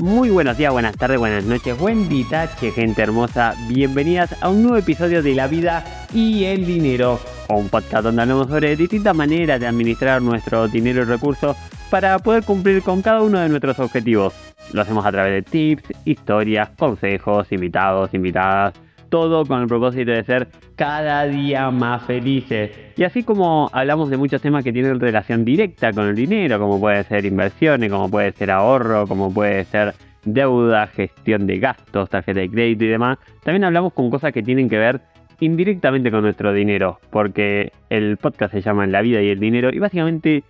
Muy buenos días, buenas tardes, buenas noches, buen ditache, gente hermosa. Bienvenidas a un nuevo episodio de La Vida y el Dinero, un podcast donde hablamos sobre distintas maneras de administrar nuestro dinero y recursos para poder cumplir con cada uno de nuestros objetivos. Lo hacemos a través de tips, historias, consejos, invitados, invitadas, todo con el propósito de ser cada día más felices. Y así como hablamos de muchos temas que tienen relación directa con el dinero, como puede ser inversiones, como puede ser ahorro, como puede ser deuda, gestión de gastos, tarjeta de crédito y demás, también hablamos con cosas que tienen que ver indirectamente con nuestro dinero, porque el podcast se llama La vida y el dinero y básicamente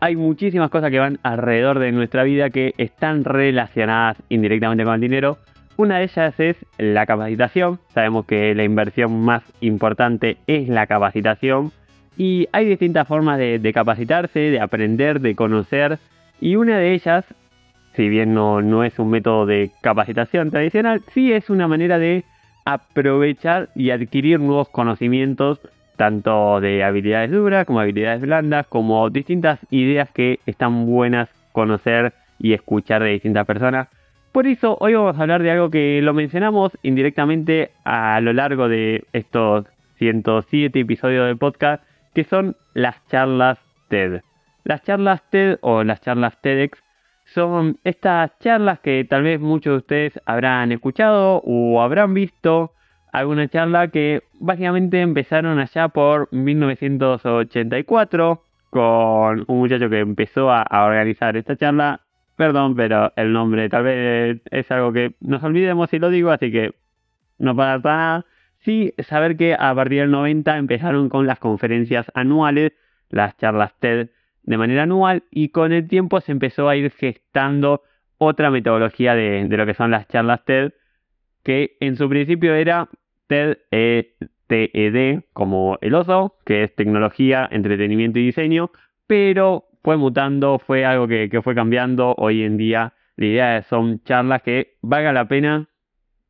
hay muchísimas cosas que van alrededor de nuestra vida que están relacionadas indirectamente con el dinero una de ellas es la capacitación. Sabemos que la inversión más importante es la capacitación. Y hay distintas formas de, capacitarse, de aprender, de conocer. Y una de ellas, si bien no, no es un método de capacitación tradicional, sí es una manera de aprovechar y adquirir nuevos conocimientos, tanto de habilidades duras como habilidades blandas, como distintas ideas que están buenas conocer y escuchar de distintas personas. Por eso hoy vamos a hablar de algo que lo mencionamos indirectamente a lo largo de estos 107 episodios del podcast, que son las charlas TED. Las charlas TED o las charlas TEDx son estas charlas que tal vez muchos de ustedes habrán escuchado o habrán visto alguna charla que básicamente empezaron allá por 1984 con un muchacho que empezó a, a organizar esta charla Perdón, pero el nombre tal vez es algo que nos olvidemos si lo digo, así que no para nada. Sí, saber que a partir del 90 empezaron con las conferencias anuales, las charlas TED de manera anual, y con el tiempo se empezó a ir gestando otra metodología de, lo que son las charlas TED, que en su principio era TED, e, TED como el oso, que es tecnología, entretenimiento y diseño, pero fue mutando, fue algo que, fue cambiando. Hoy en día la idea son charlas que valgan la pena,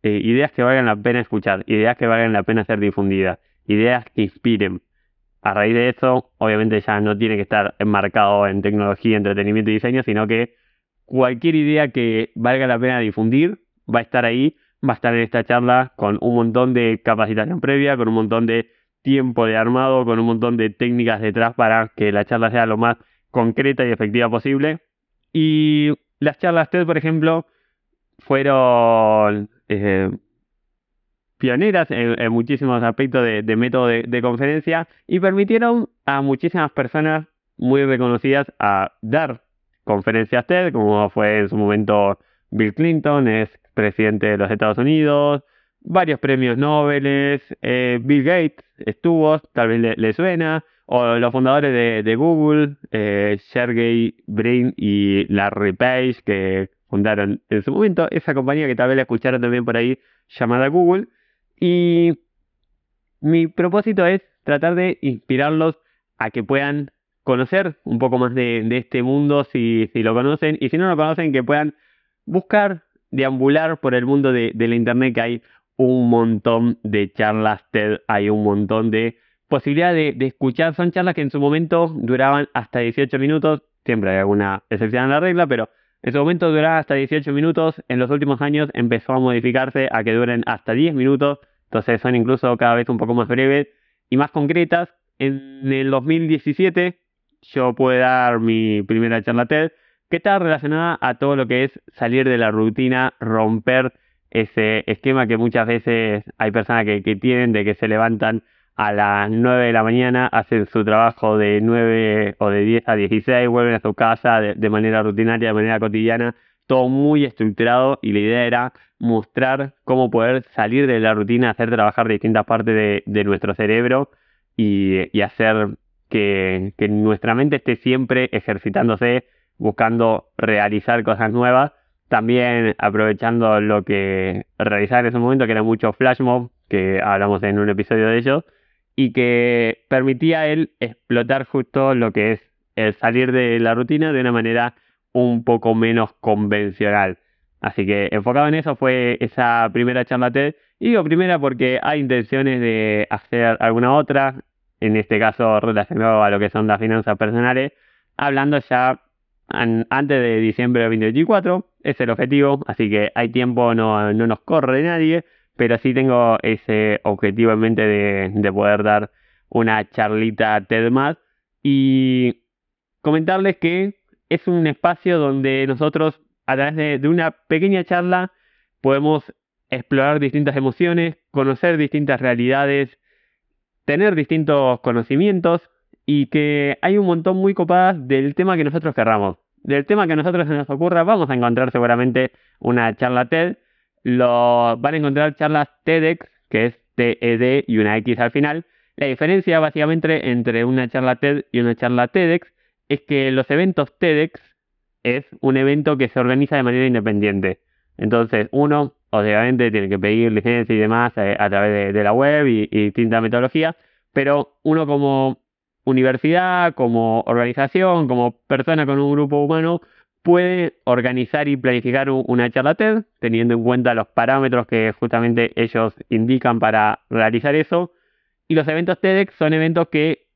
eh, ideas que valgan la pena escuchar, ideas que valgan la pena ser difundidas, ideas que inspiren. A raíz de eso, obviamente ya no tiene que estar enmarcado en tecnología, entretenimiento y diseño, sino que cualquier idea que valga la pena difundir va a estar ahí, va a estar en esta charla con un montón de capacitación previa, con un montón de tiempo de armado, con un montón de técnicas detrás para que la charla sea lo más concreta y efectiva posible. Y las charlas TED, por ejemplo, fueron eh, pioneras en, muchísimos aspectos de, método de, conferencia y permitieron a muchísimas personas muy reconocidas a dar conferencias TED, como fue en su momento Bill Clinton, es presidente de los Estados Unidos, varios premios Nobel, eh, Bill Gates estuvo, tal vez le suena, o los fundadores de, Google, eh, Sergey Brin y Larry Page, que fundaron en su momento esa compañía que tal vez la escucharon también por ahí, llamada Google. Y mi propósito es tratar de inspirarlos a que puedan conocer un poco más de, este mundo si, lo conocen y si no lo conocen que puedan buscar, deambular por el mundo de, de la internet que hay un montón de charlas TED, hay un montón de posibilidad de, escuchar. Son charlas que en su momento duraban hasta 18 minutos. Siempre hay alguna excepción a la regla, pero En su momento duraba hasta 18 minutos, en los últimos años empezó a modificarse a que duren hasta 10 minutos, entonces son incluso cada vez un poco más breves y más concretas. En el 2017 yo pude dar mi primera charla TED que está relacionada a todo lo que es salir de la rutina, romper ese esquema que muchas veces hay personas que, que tienen de que se levantan a las 9 de la mañana, hacen su trabajo de 9 o de 10 a 16, vuelven a su casa de, manera rutinaria, de manera cotidiana, todo muy estructurado y la idea era mostrar cómo poder salir de la rutina, hacer trabajar distintas partes de, nuestro cerebro y, hacer que, que, nuestra mente esté siempre ejercitándose, buscando realizar cosas nuevas, también aprovechando lo que realizaba en ese momento, que era mucho flash mob, que hablamos en un episodio de ellos, y que permitía él explotar justo lo que es el salir de la rutina de una manera un poco menos convencional. Así que enfocado en eso fue esa primera charla TED. Y digo primera porque hay intenciones de hacer alguna otra, en este caso relacionado a lo que son las finanzas personales, hablando ya antes de diciembre de 2024. Es el objetivo, así que hay tiempo, no, no nos corre nadie pero sí tengo ese objetivo en mente de, poder dar una charlita TED más y comentarles que es un espacio donde nosotros a través de, una pequeña charla podemos explorar distintas emociones, conocer distintas realidades, tener distintos conocimientos y que hay un montón muy copadas del tema que nosotros querramos. Del tema que a nosotros se nos ocurra, vamos a encontrar seguramente una charla TED lo, van a encontrar charlas TEDx, que es TED y una X al final. La diferencia básicamente entre una charla TED y una charla TEDx es que los eventos TEDx es un evento que se organiza de manera independiente. Entonces, uno, obviamente, tiene que pedir licencia y demás eh, a, través de, la web y, y distintas metodologías, pero uno como universidad, como organización, como persona con un grupo humano, puede organizar y planificar una charla TED teniendo en cuenta los parámetros que justamente ellos indican para realizar eso. Y los eventos TEDx son eventos que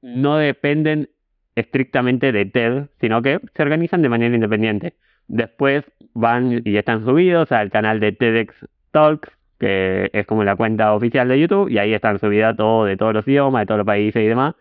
no dependen estrictamente de TED, sino que se organizan de manera independiente. Después van y están subidos al canal de TEDx Talks, que es como la cuenta oficial de YouTube, y ahí están subidas todo de todos los idiomas, de todos los países y demás.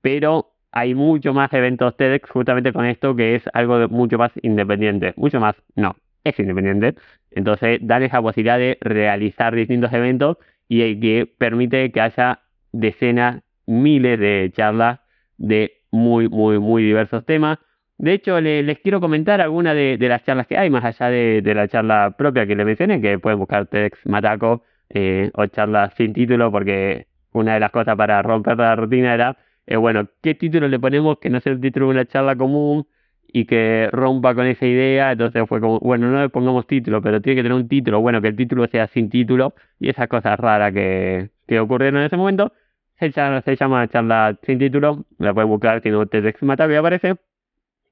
Pero hay mucho más eventos TEDx justamente con esto que es algo mucho más independiente. Mucho más, no, es independiente. Entonces dan esa posibilidad de realizar distintos eventos y que permite que haya decenas, miles de charlas de muy, muy, muy diversos temas. De hecho, les quiero comentar algunas de, las charlas que hay, más allá de, la charla propia que les mencioné, que pueden buscar TEDx Mataco eh, o charlas sin título, porque una de las cosas para romper la rutina era eh, bueno, ¿qué título le ponemos que no sea el título de una charla común y que rompa con esa idea? Entonces fue como, bueno, no le pongamos título, pero tiene que tener un título, bueno, que el título sea sin título y esas cosas raras que, que ocurrieron en ese momento. Se se llama charla sin título, la puedes buscar si no te y aparece.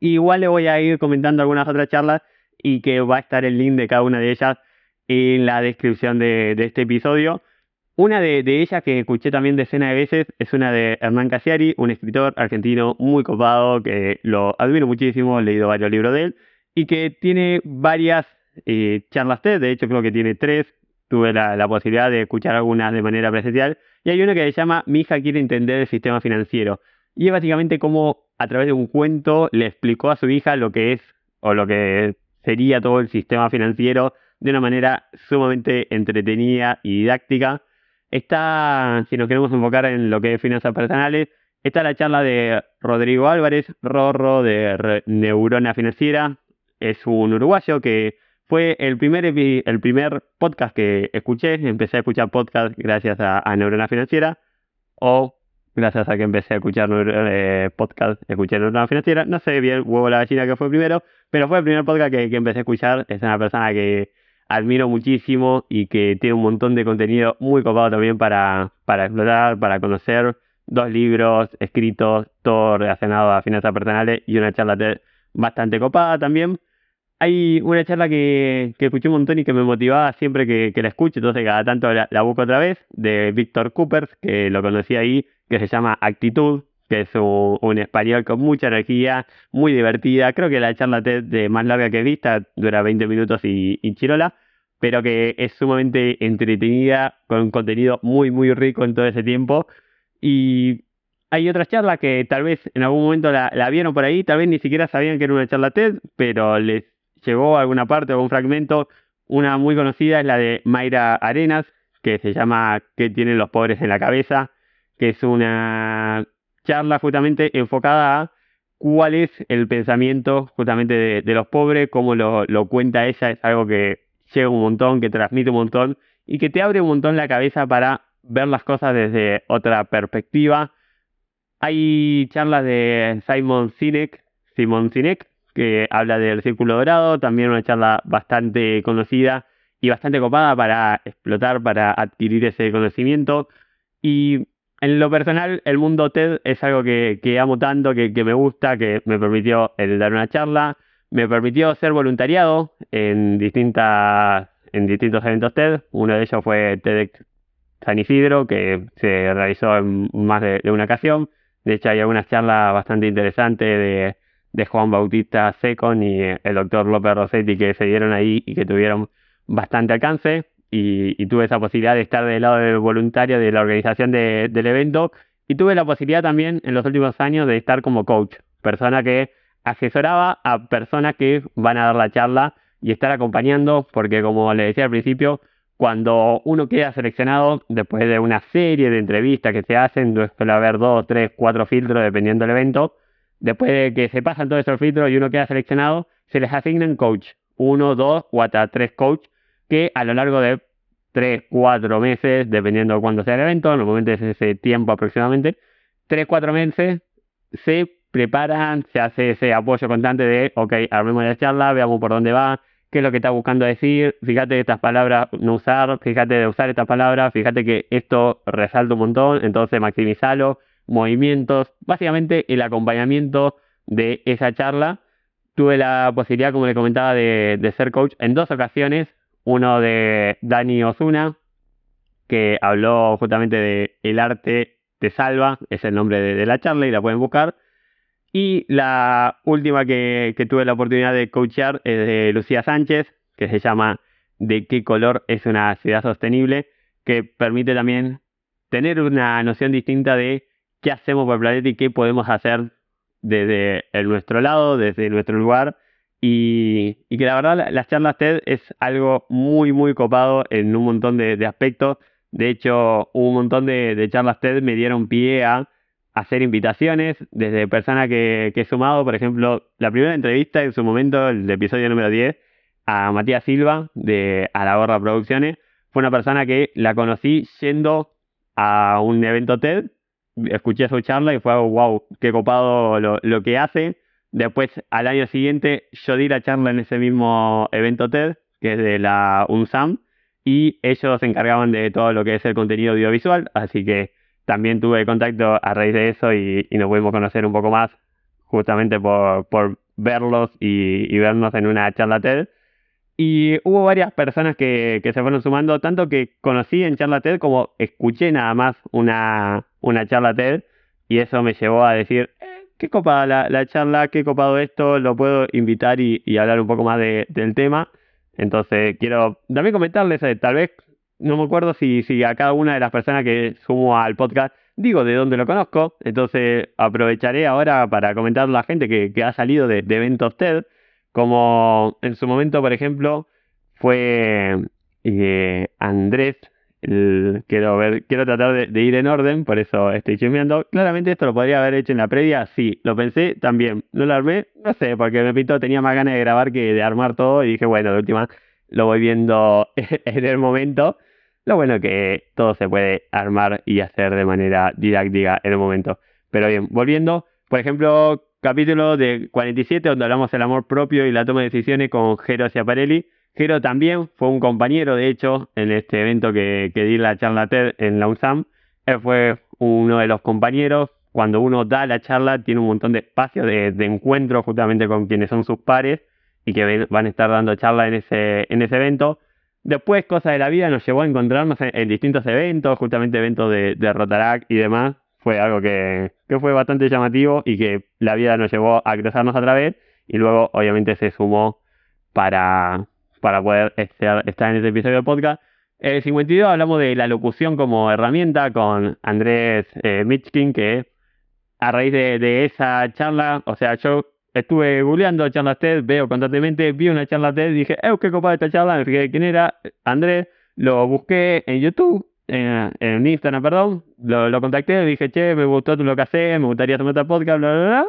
igual le voy a ir comentando algunas otras charlas y que va a estar el link de cada una de ellas en la descripción de, de este episodio. Una de, ellas que escuché también decenas de veces es una de Hernán Casiari, un escritor argentino muy copado que lo admiro muchísimo, he leído varios libros de él y que tiene varias eh, charlas TED, de hecho creo que tiene tres, tuve la, posibilidad de escuchar algunas de manera presencial. Y hay una que se llama Mi hija quiere entender el sistema financiero. Y es básicamente como a través de un cuento le explicó a su hija lo que es o lo que sería todo el sistema financiero de una manera sumamente entretenida y didáctica Está, si nos queremos enfocar en lo que es finanzas personales, está la charla de Rodrigo Álvarez, Rorro de Neurona Financiera. Es un uruguayo que fue el primer, el primer podcast que escuché. Empecé a escuchar podcast gracias a, Neurona Financiera o gracias a que empecé a escuchar eh, podcast, escuché Neurona Financiera. No sé bien, huevo la gallina que fue primero, pero fue el primer podcast que, que empecé a escuchar. Es una persona que admiro muchísimo y que tiene un montón de contenido muy copado también para, para explorar, para conocer. Dos libros escritos, todo relacionado a finanzas personales y una charla bastante copada también. Hay una charla que, que, escuché un montón y que me motivaba siempre que, la escucho, entonces cada tanto la, busco otra vez, de Víctor Coopers, que lo conocí ahí, que se llama Actitud, que es un, español con mucha energía, muy divertida. Creo que la charla TED de más larga que he vista dura 20 minutos y, y chirola, pero que es sumamente entretenida, con un contenido muy, muy rico en todo ese tiempo. Y hay otras charlas que tal vez en algún momento la, vieron por ahí, tal vez ni siquiera sabían que era una charla TED, pero les llegó alguna parte o un fragmento. Una muy conocida es la de Mayra Arenas, que se llama ¿Qué tienen los pobres en la cabeza? que es una charla justamente enfocada a cuál es el pensamiento justamente de, los pobres, cómo lo, lo, cuenta ella, es algo que llega un montón, que transmite un montón y que te abre un montón la cabeza para ver las cosas desde otra perspectiva. Hay charlas de Simon Sinek, Simon Sinek, que habla del círculo dorado, también una charla bastante conocida y bastante copada para explotar, para adquirir ese conocimiento. Y en lo personal, el mundo TED es algo que, amo tanto, que, me gusta, que me permitió el dar una charla, me permitió ser voluntariado en, distintas, en distintos eventos TED. Uno de ellos fue TEDx San Isidro, que se realizó en más de, una ocasión. De hecho, hay algunas charlas bastante interesantes de, de Juan Bautista Secon y el doctor López Rossetti que se dieron ahí y que tuvieron bastante alcance y, tuve esa posibilidad de estar del lado del voluntario de la organización del evento. Y tuve la posibilidad también en los últimos años de estar como coach, persona que asesoraba a personas que van a dar la charla y estar acompañando, porque como le decía al principio, cuando uno queda seleccionado después de una serie de entrevistas que se hacen, suele haber dos, tres, cuatro filtros dependiendo del evento, después de que se pasan todos esos filtros y uno queda seleccionado, se les asignan coach, uno, dos o hasta tres coach que a lo largo de 3, 4 meses, dependiendo de cuándo sea el evento, normalmente es ese tiempo aproximadamente, 3, 4 meses se preparan, se hace ese apoyo constante de, ok, armemos la charla, veamos por dónde va, qué es lo que está buscando decir, fíjate estas palabras no usar, fíjate de usar estas palabras, fíjate que esto resalta un montón, entonces maximizalo, movimientos, básicamente el acompañamiento de esa charla. Tuve la posibilidad, como le comentaba, de, de ser coach en dos ocasiones, uno de Dani Osuna, que habló justamente de El arte te salva, es el nombre de, la charla y la pueden buscar. Y la última que, tuve la oportunidad de coachear es de Lucía Sánchez, que se llama ¿De qué color es una ciudad sostenible? que permite también tener una noción distinta de qué hacemos por el planeta y qué podemos hacer desde nuestro lado, desde nuestro lugar, y, que la verdad las charlas TED es algo muy, muy copado en un montón de, aspectos. De hecho, un montón de, charlas TED me dieron pie a hacer invitaciones desde personas que, he sumado. Por ejemplo, la primera entrevista en su momento, el episodio número 10, a Matías Silva de A la Gorra Producciones. Fue una persona que la conocí yendo a un evento TED. Escuché su charla y fue wow, qué copado lo, lo que hace Después, al año siguiente, yo di la charla en ese mismo evento TED, que es de la UNSAM, y ellos se encargaban de todo lo que es el contenido audiovisual, así que también tuve contacto a raíz de eso y, nos pudimos conocer un poco más, justamente por, verlos y, vernos en una charla TED. Y hubo varias personas que, se fueron sumando, tanto que conocí en charla TED como escuché nada más una, una charla TED, y eso me llevó a decir, qué copada la, la, charla, qué copado esto, lo puedo invitar y, hablar un poco más del tema. Entonces, quiero también comentarles, eh, tal vez, no me acuerdo si, si a cada una de las personas que sumo al podcast digo de dónde lo conozco, entonces aprovecharé ahora para comentar a la gente que, que ha salido de, de, eventos TED, como en su momento, por ejemplo, fue eh, Andrés quiero tratar de, ir en orden, por eso estoy chismeando. Claramente esto lo podría haber hecho en la previa, sí, lo pensé también. No lo armé, no sé, porque me pintó, tenía más ganas de grabar que de armar todo y dije, bueno, de última lo voy viendo en el momento. Lo bueno que todo se puede armar y hacer de manera didáctica en el momento. Pero bien, volviendo, por ejemplo, capítulo de 47 donde hablamos del amor propio y la toma de decisiones con Jero Ciaparelli Jero también fue un compañero, de hecho, en este evento que, que di la charla TED en la UNSAM. Él fue uno de los compañeros. Cuando uno da la charla, tiene un montón de espacios de, encuentro justamente con quienes son sus pares y que van a estar dando charla en ese, en ese evento. Después, cosa de la vida, nos llevó a encontrarnos en, distintos eventos, justamente eventos de, de y demás. fue algo que, que fue bastante llamativo y que la vida nos llevó a cruzarnos otra vez y luego obviamente se sumó para, para poder estar, estar en este episodio del podcast. El 52 hablamos de la locución como herramienta con Andrés eh, Mitchkin, que a raíz de, de esa charla, o sea, yo estuve googleando charlas TED, veo constantemente, vi una charla TED, dije, ¡eh, qué copada esta charla! Me fijé quién era, Andrés, lo busqué en YouTube, en, en Instagram, perdón, lo, lo contacté, dije, che, me gustó lo que haces, me gustaría tomar otro podcast, bla, bla, bla.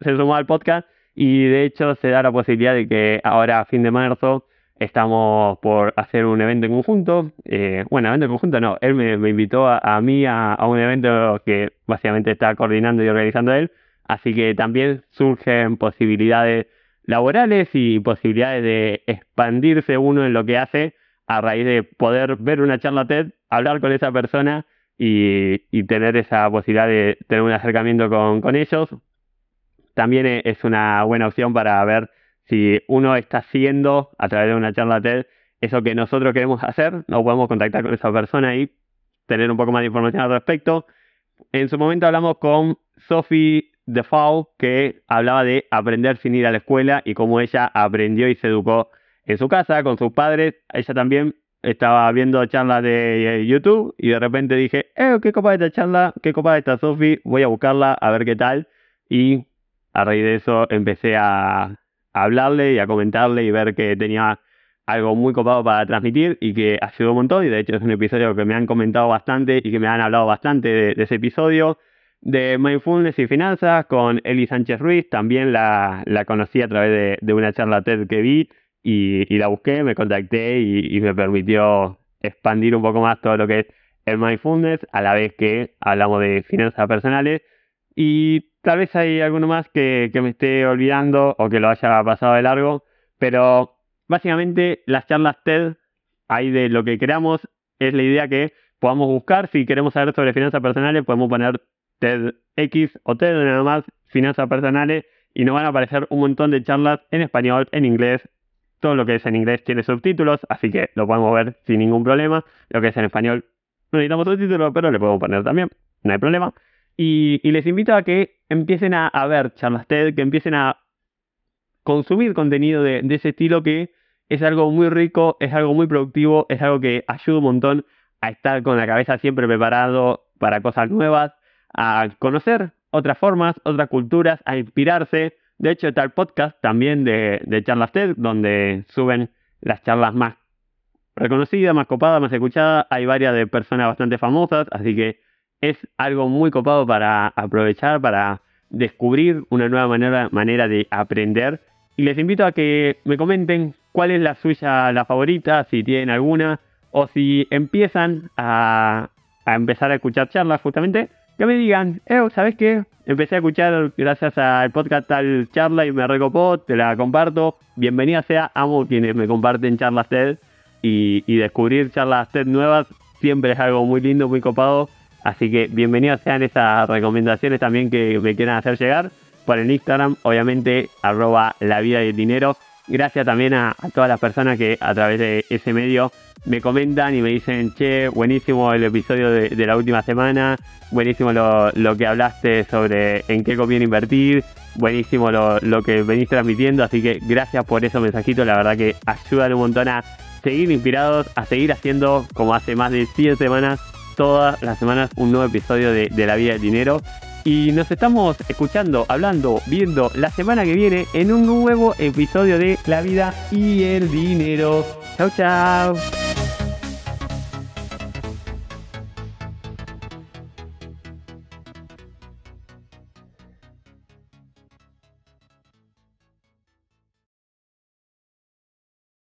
Se sumó al podcast y de hecho se da la posibilidad de que ahora a fin de marzo estamos por hacer un evento en conjunto. Eh, bueno, evento en conjunto no, él me, invitó a, mí a, a, un evento que básicamente está coordinando y organizando él. Así que también surgen posibilidades laborales y posibilidades de expandirse uno en lo que hace a raíz de poder ver una charla TED, hablar con esa persona y, y tener esa posibilidad de tener un acercamiento con, con ellos. También es una buena opción para ver si uno está haciendo a través de una charla TED eso que nosotros queremos hacer, nos podemos contactar con esa persona y tener un poco más de información al respecto. En su momento hablamos con Sophie Defoe, que hablaba de aprender sin ir a la escuela y cómo ella aprendió y se educó en su casa con sus padres. Ella también estaba viendo charlas de YouTube y de repente dije, eh, qué copa de esta charla, qué copa de esta Sophie, voy a buscarla a ver qué tal. Y a raíz de eso empecé a, hablarle y a comentarle y ver que tenía algo muy copado para transmitir y que ayudó un montón. Y de hecho es un episodio que me han comentado bastante y que me han hablado bastante de, de ese episodio. De Mindfulness y Finanzas con Eli Sánchez Ruiz, también la, conocí a través de, una charla TED que vi y, y la busqué, me contacté y, y, me permitió expandir un poco más todo lo que es el Mindfulness a la vez que hablamos de finanzas personales y tal vez hay alguno más que, que me esté olvidando o que lo haya pasado de largo, pero básicamente las charlas TED, ahí de lo que queramos, es la idea que podamos buscar. Si queremos saber sobre finanzas personales, podemos poner TEDx o TED nada más, finanzas personales, y nos van a aparecer un montón de charlas en español, en inglés. Todo lo que es en inglés tiene subtítulos, así que lo podemos ver sin ningún problema. Lo que es en español no necesitamos subtítulos, pero le podemos poner también, no hay problema. Y, les invito a que empiecen a, ver charlas TED, que empiecen a consumir contenido de, de ese estilo que es algo muy rico, es algo muy productivo, es algo que ayuda un montón a estar con la cabeza siempre preparado para cosas nuevas, a conocer otras formas, otras culturas, a inspirarse. De hecho, está el podcast también de, de charlas TED, donde suben las charlas más reconocidas, más copadas, más escuchadas. Hay varias de personas bastante famosas, así que es algo muy copado para aprovechar, para descubrir una nueva manera, manera de aprender. Y les invito a que me comenten cuál es la suya, la favorita, si tienen alguna, o si empiezan a, a empezar a escuchar charlas justamente, que me digan, eh, ¿sabes qué? Empecé a escuchar gracias al podcast tal charla y me recopó, te la comparto. Bienvenida sea, amo quienes me comparten charlas TED y, y descubrir charlas TED nuevas siempre es algo muy lindo, muy copado. Así que bienvenidos sean esas recomendaciones también que me quieran hacer llegar por el Instagram, obviamente, arroba la vida y el dinero. Gracias también a, todas las personas que a través de ese medio me comentan y me dicen, che, buenísimo el episodio de, la última semana, buenísimo lo, que hablaste sobre en qué conviene invertir, buenísimo lo, lo que venís transmitiendo, así que gracias por esos mensajitos, la verdad que ayudan un montón a seguir inspirados, a seguir haciendo como hace más de 100 semanas, todas las semanas un nuevo episodio de, La Vida del Dinero. Y nos estamos escuchando, hablando, viendo la semana que viene en un nuevo episodio de La Vida y el Dinero. Chau, chau.